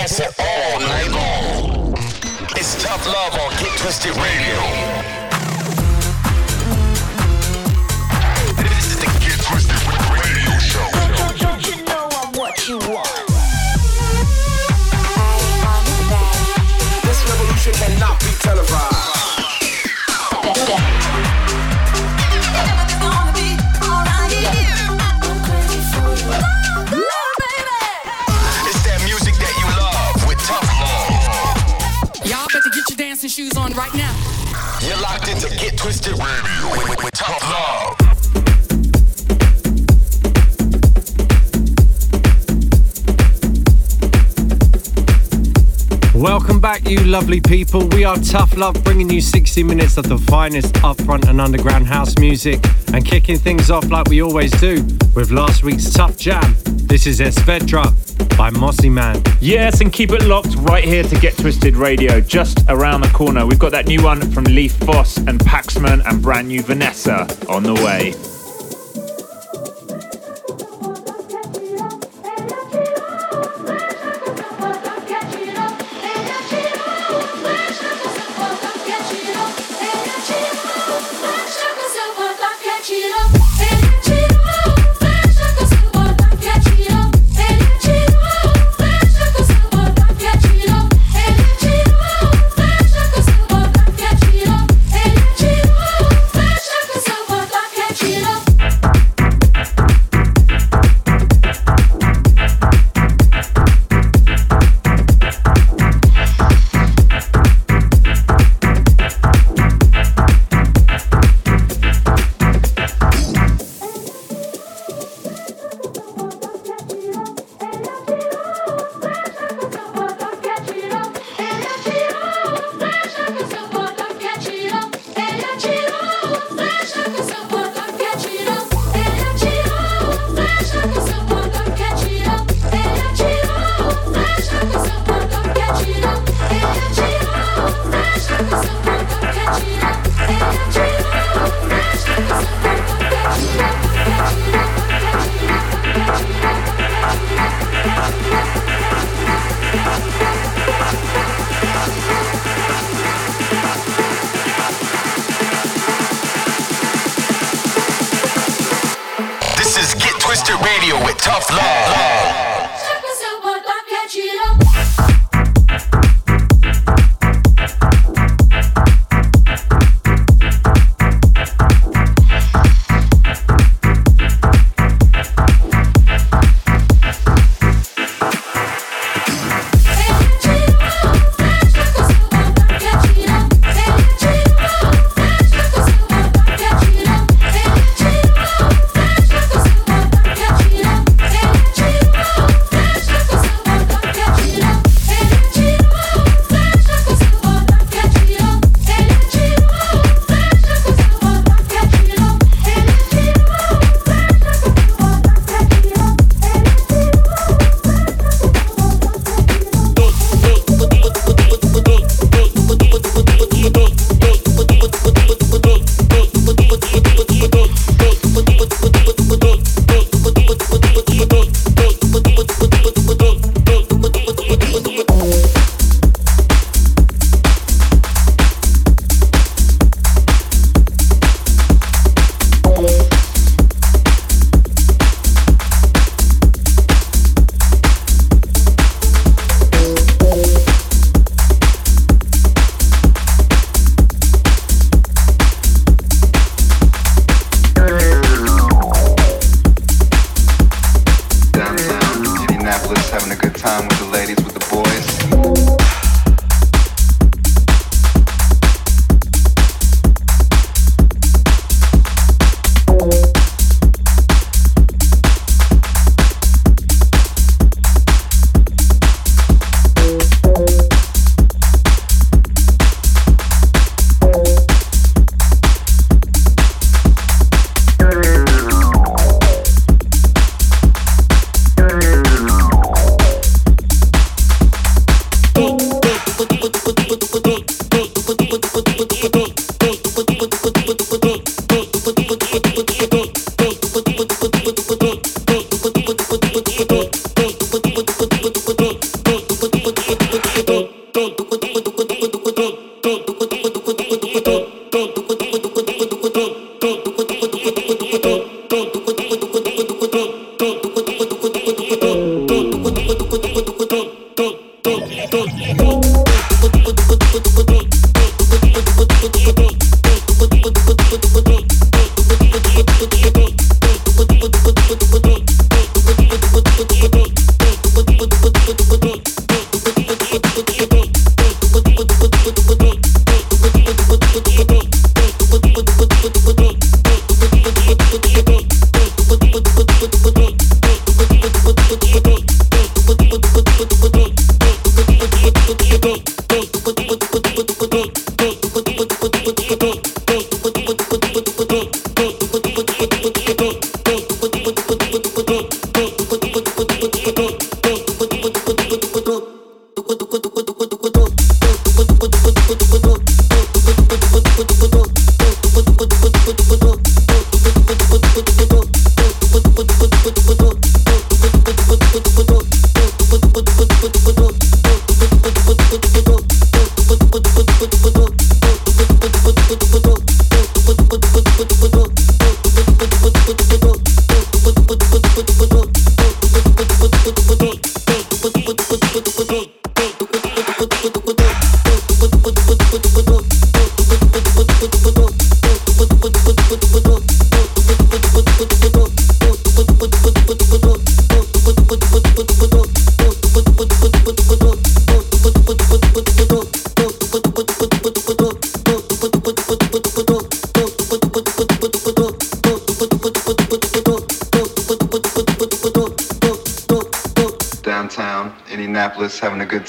dancing all night long. It's tough love on Get Twisted Radio. You're locked into Get Twisted Radio with, with, with tough love. Welcome back, you lovely people. We are Tough Love, bringing you 60 minutes of the finest upfront and underground house music and kicking things off like we always do with last week's Tough Jam. This is Esvedra by Mossy Man. Yes, and keep it locked right here to Get Twisted Radio, just around the corner. We've got that new one from Leaf Boss and Paxman and brand new Vanessa on the way.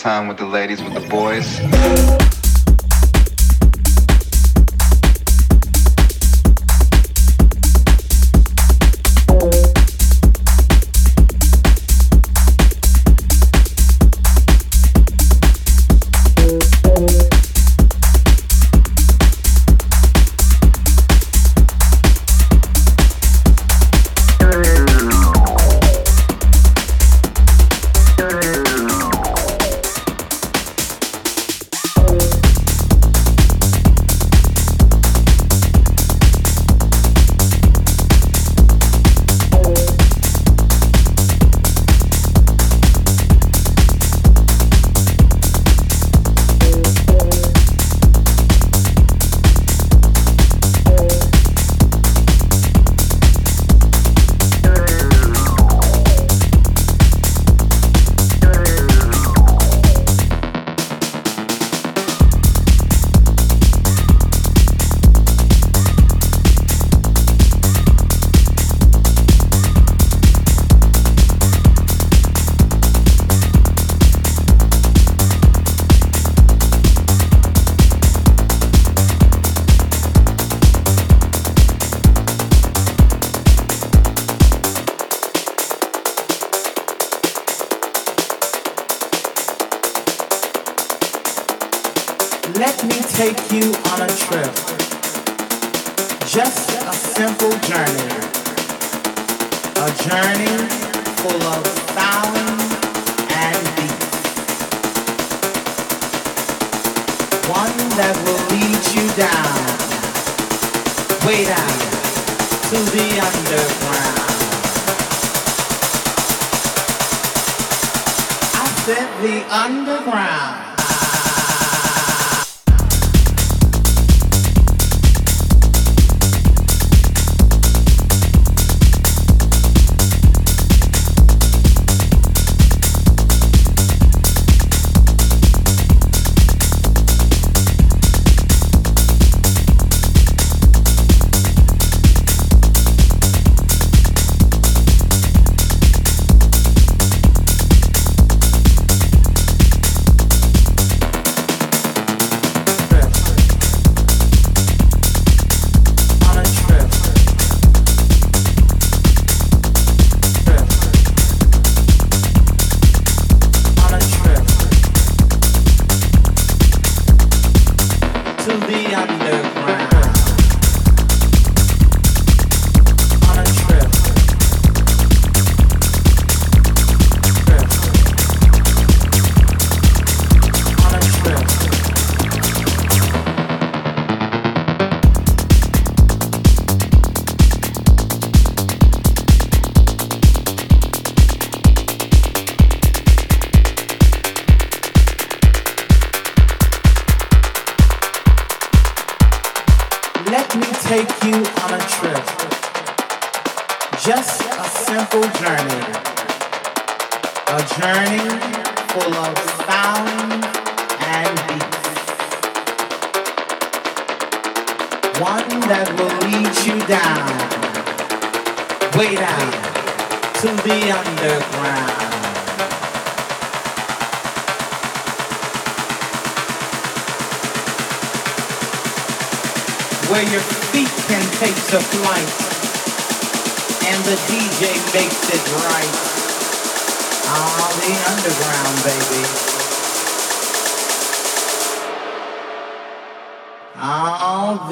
Time with the ladies, with the boys.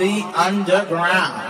the underground.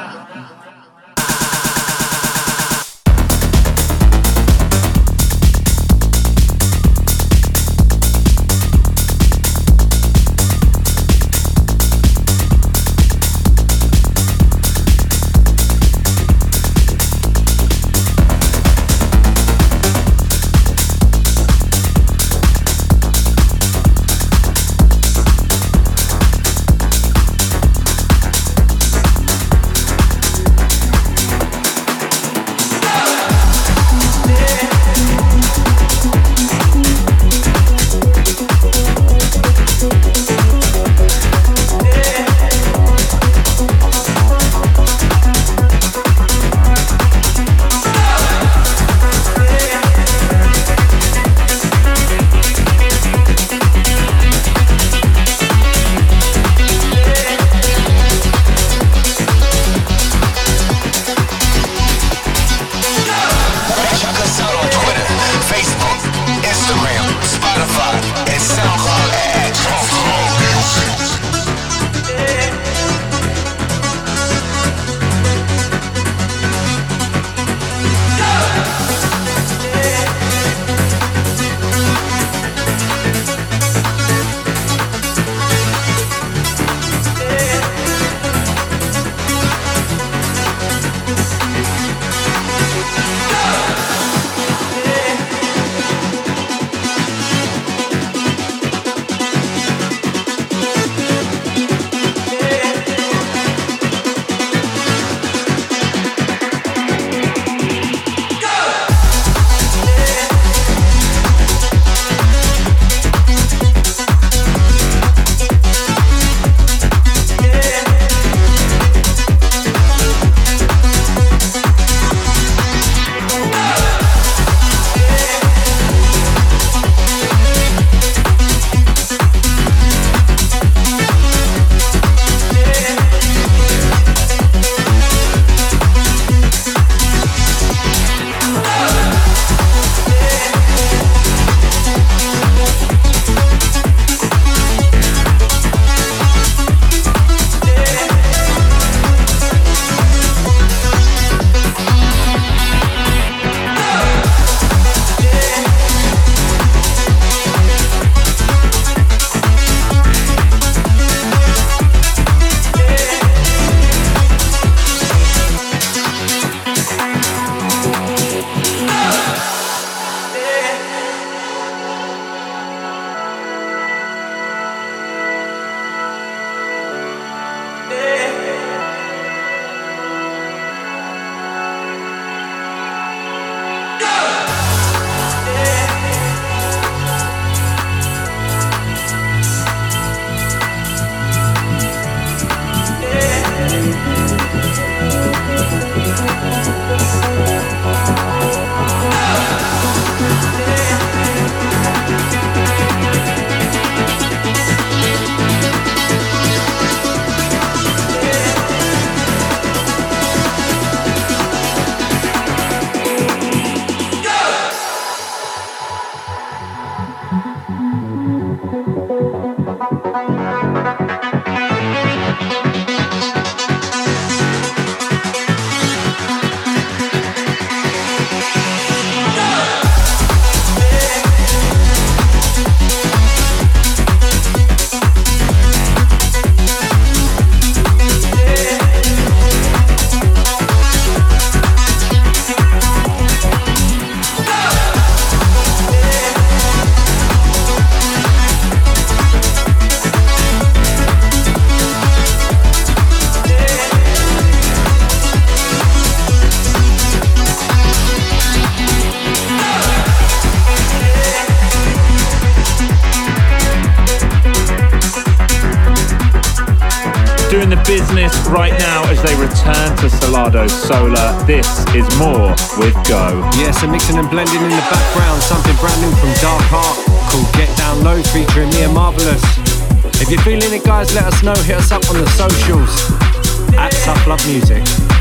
Solar. This is more with Go. Yeah, so mixing and blending in the background, something brand new from Dark Heart called Get Down Low featuring Mia Marvelous. If you're feeling it, guys, let us know. Hit us up on the socials at Tough Love Music.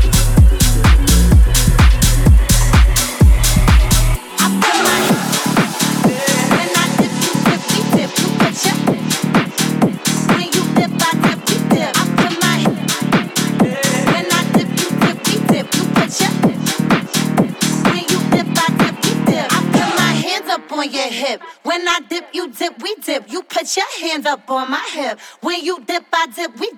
up on my hip. When you dip, I dip. We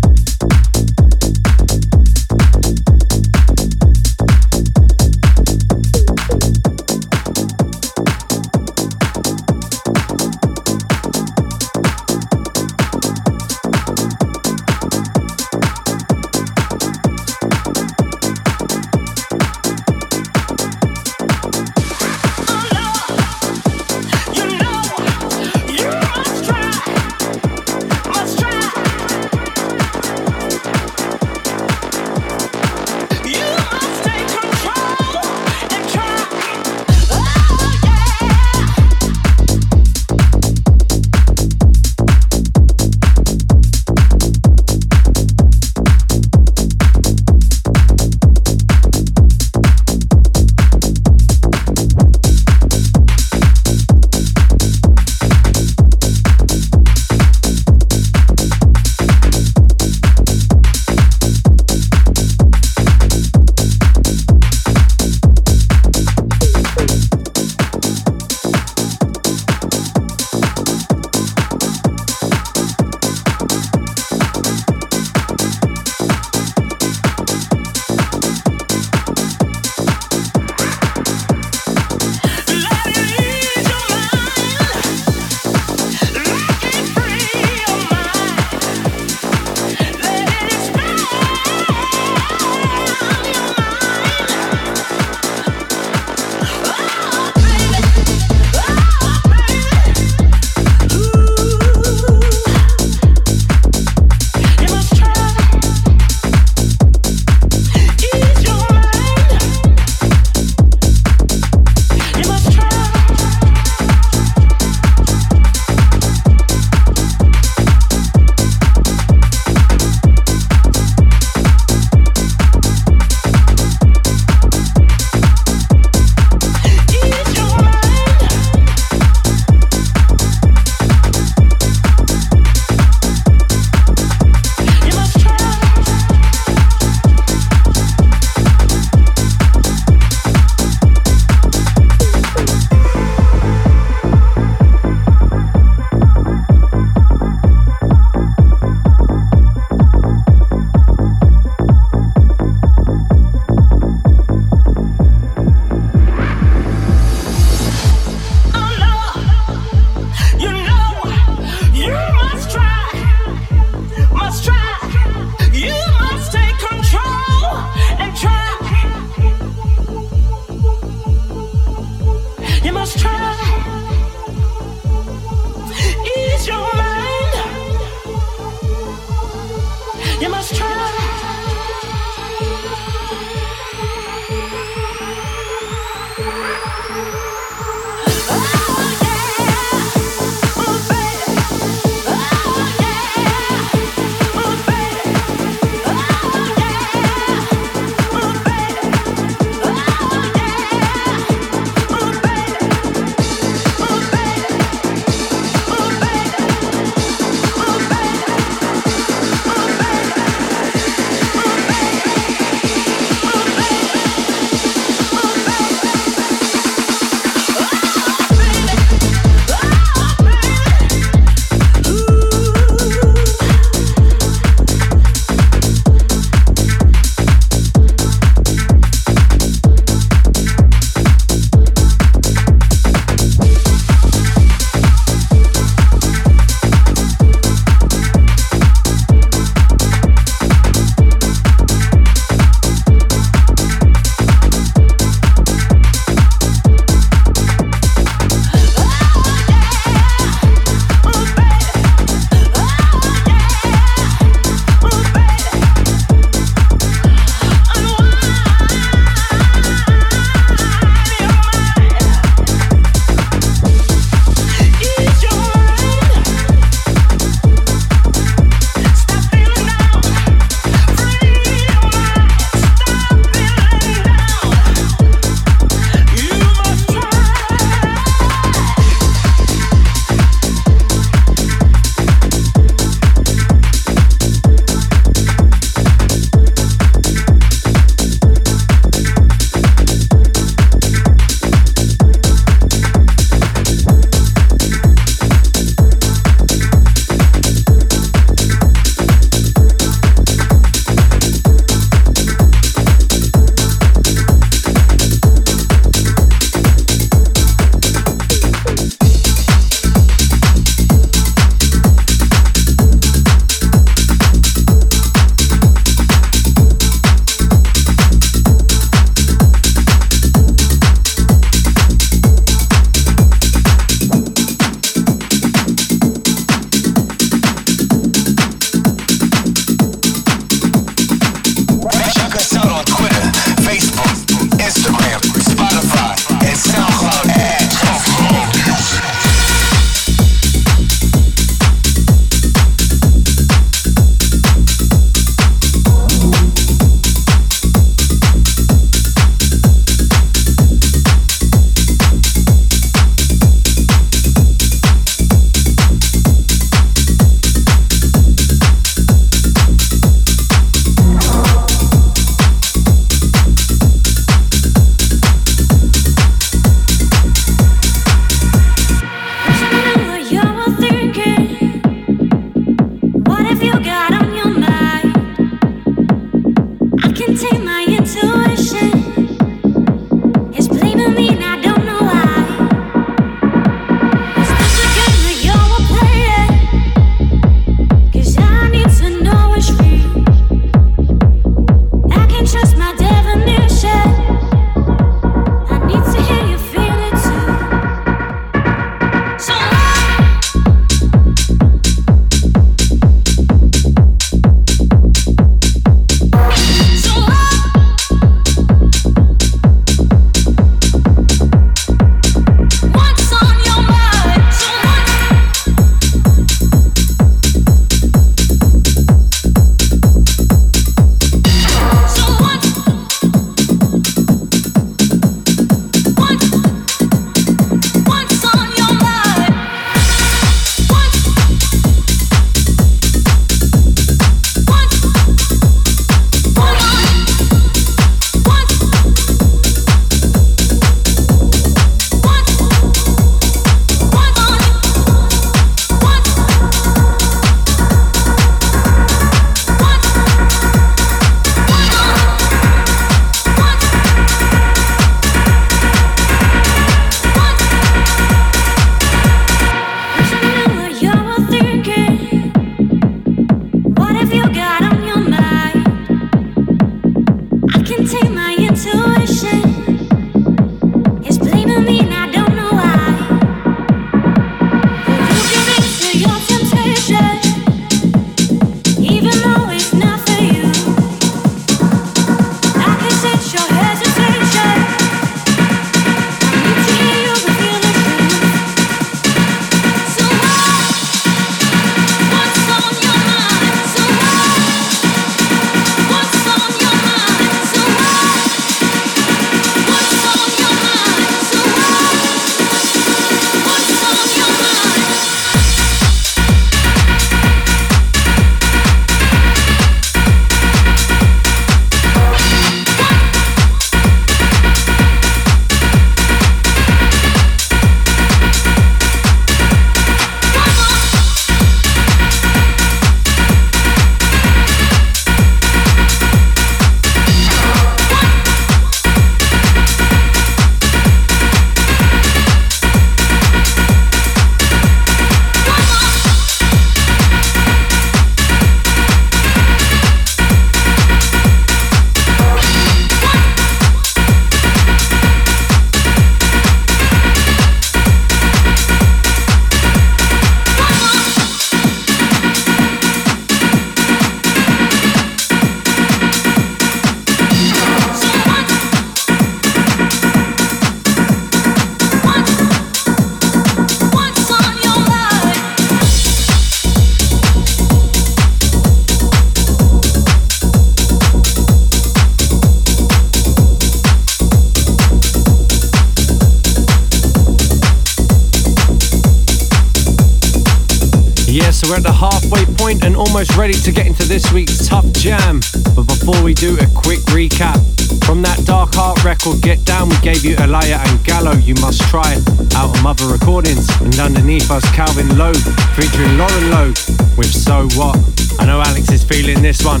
almost ready to get into this week's Tough Jam. But before we do, a quick recap. From that Dark Heart record, Get Down, we gave you Alaia and Gallo, You Must Try, out Mother Recordings. And underneath us, Calvin Logue, featuring Lauren Logue, with So What. I know Alex is feeling this one.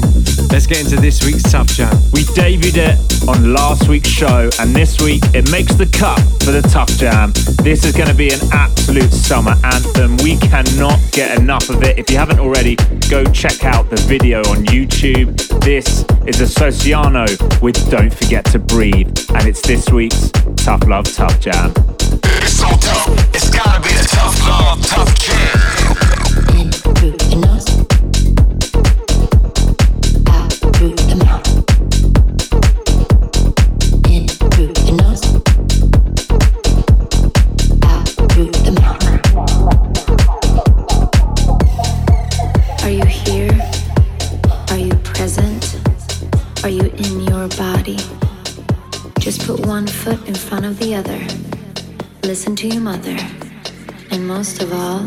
Let's get into this week's Tough Jam. We debuted it on last week's show, and this week it makes the cut for the Tough Jam. This is going to be an absolute summer anthem. We cannot get enough of it. If you haven't already, go check out the video on YouTube. This is Associano with Don't Forget to Breathe, and it's this week's Tough Love Tough Jam. It's so tough. It's gotta be the tough love, tough front of the other. Listen to your mother. And most of all,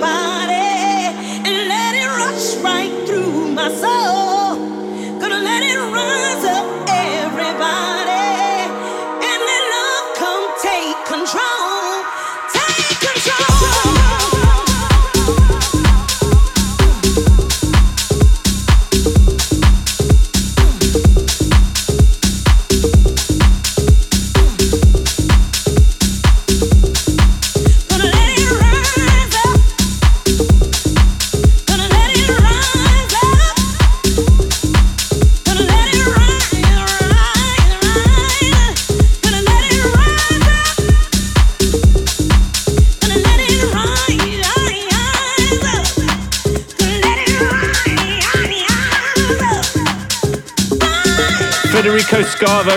right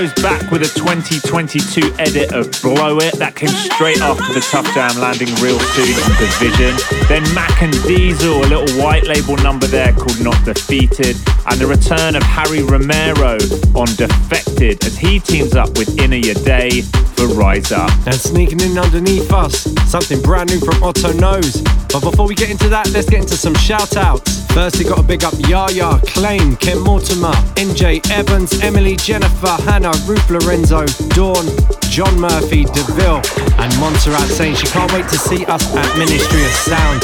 Scavo's back with a 2022 edit of Blow It that came straight after the Tough Jam landing real soon on Division. Then Mac and Diesel, a little white label number there called Not Defeated, and the return of Harry Romero on Defected as he teams up with Inna Day for Rise Up. And sneaking in underneath us, something brand new from Otto Knows. But before we get into that, let's get into some shout outs. First, we got a big up Yaya, Claim, Ken Mortimer, NJ Evans, Emily, Jennifer, Hannah, Ruth Lorenzo, Dawn, John Murphy, DeVille, and Montserrat saying she can't wait to see us at Ministry of Sound.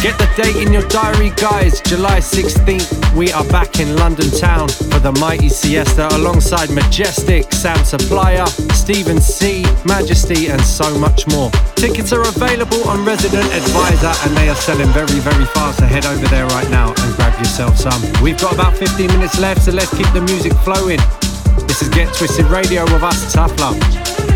Get the date in your diary, guys. July 16th, we are back in London town for the Mighty Siesta alongside Majestic, Sam Supplier, Stephen C, Majesty, and so much more. Tickets are available on Resident Advisor and they are selling very, very fast. So head over there right now and grab yourself some. We've got about 15 minutes left, so let's keep the music flowing. This is Get Twisted Radio with us, Tough Love.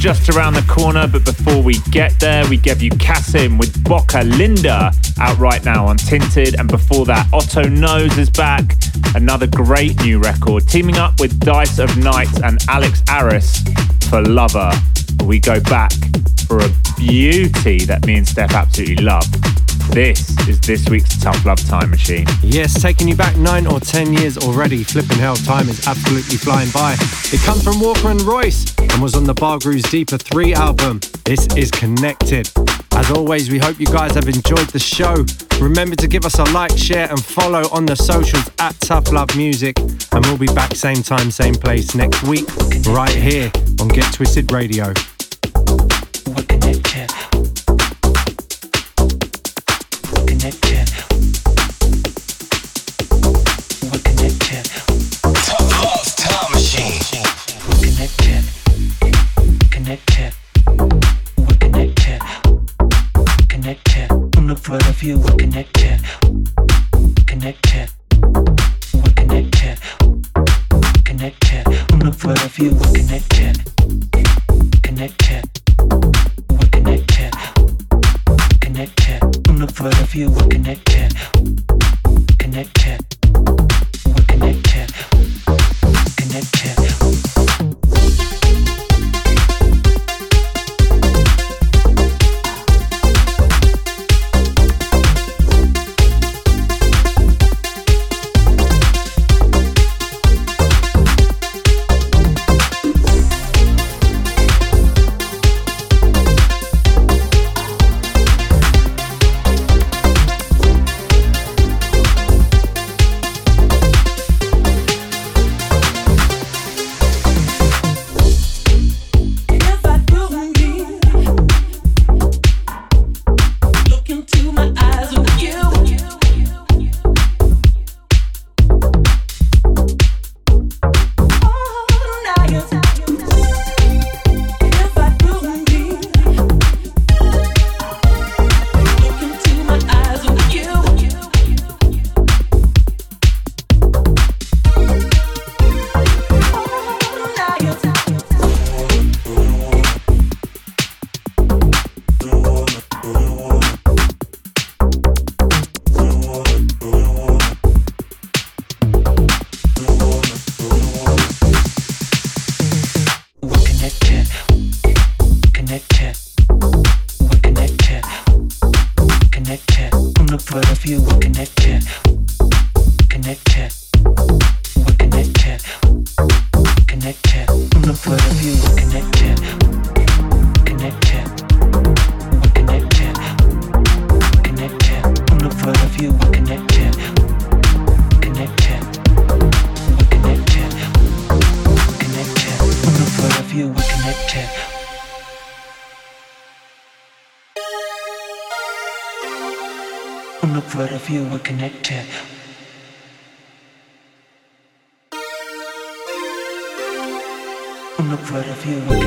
Just around the corner, but before we get there, we give you Kasim with Boca Linda out right now on Tinted, and before that, Otto Knows is back, another great new record, teaming up with Dice of Nights and Alex Aris for Lover. We go back for a beauty that me and Steph absolutely love. This is this week's Tough Love Time Machine. Yes, taking you back nine or ten years already. Flipping hell, time is absolutely flying by. It comes from Walker and Royce and was on the Bargrooves Deeper 3 album. This is Connected. As always, we hope you guys have enjoyed the show. Remember to give us a like, share, and follow on the socials at Tough Love Music. And we'll be back same time, same place next week, right here on Get Twisted Radio. Of you, we're connected. Of you,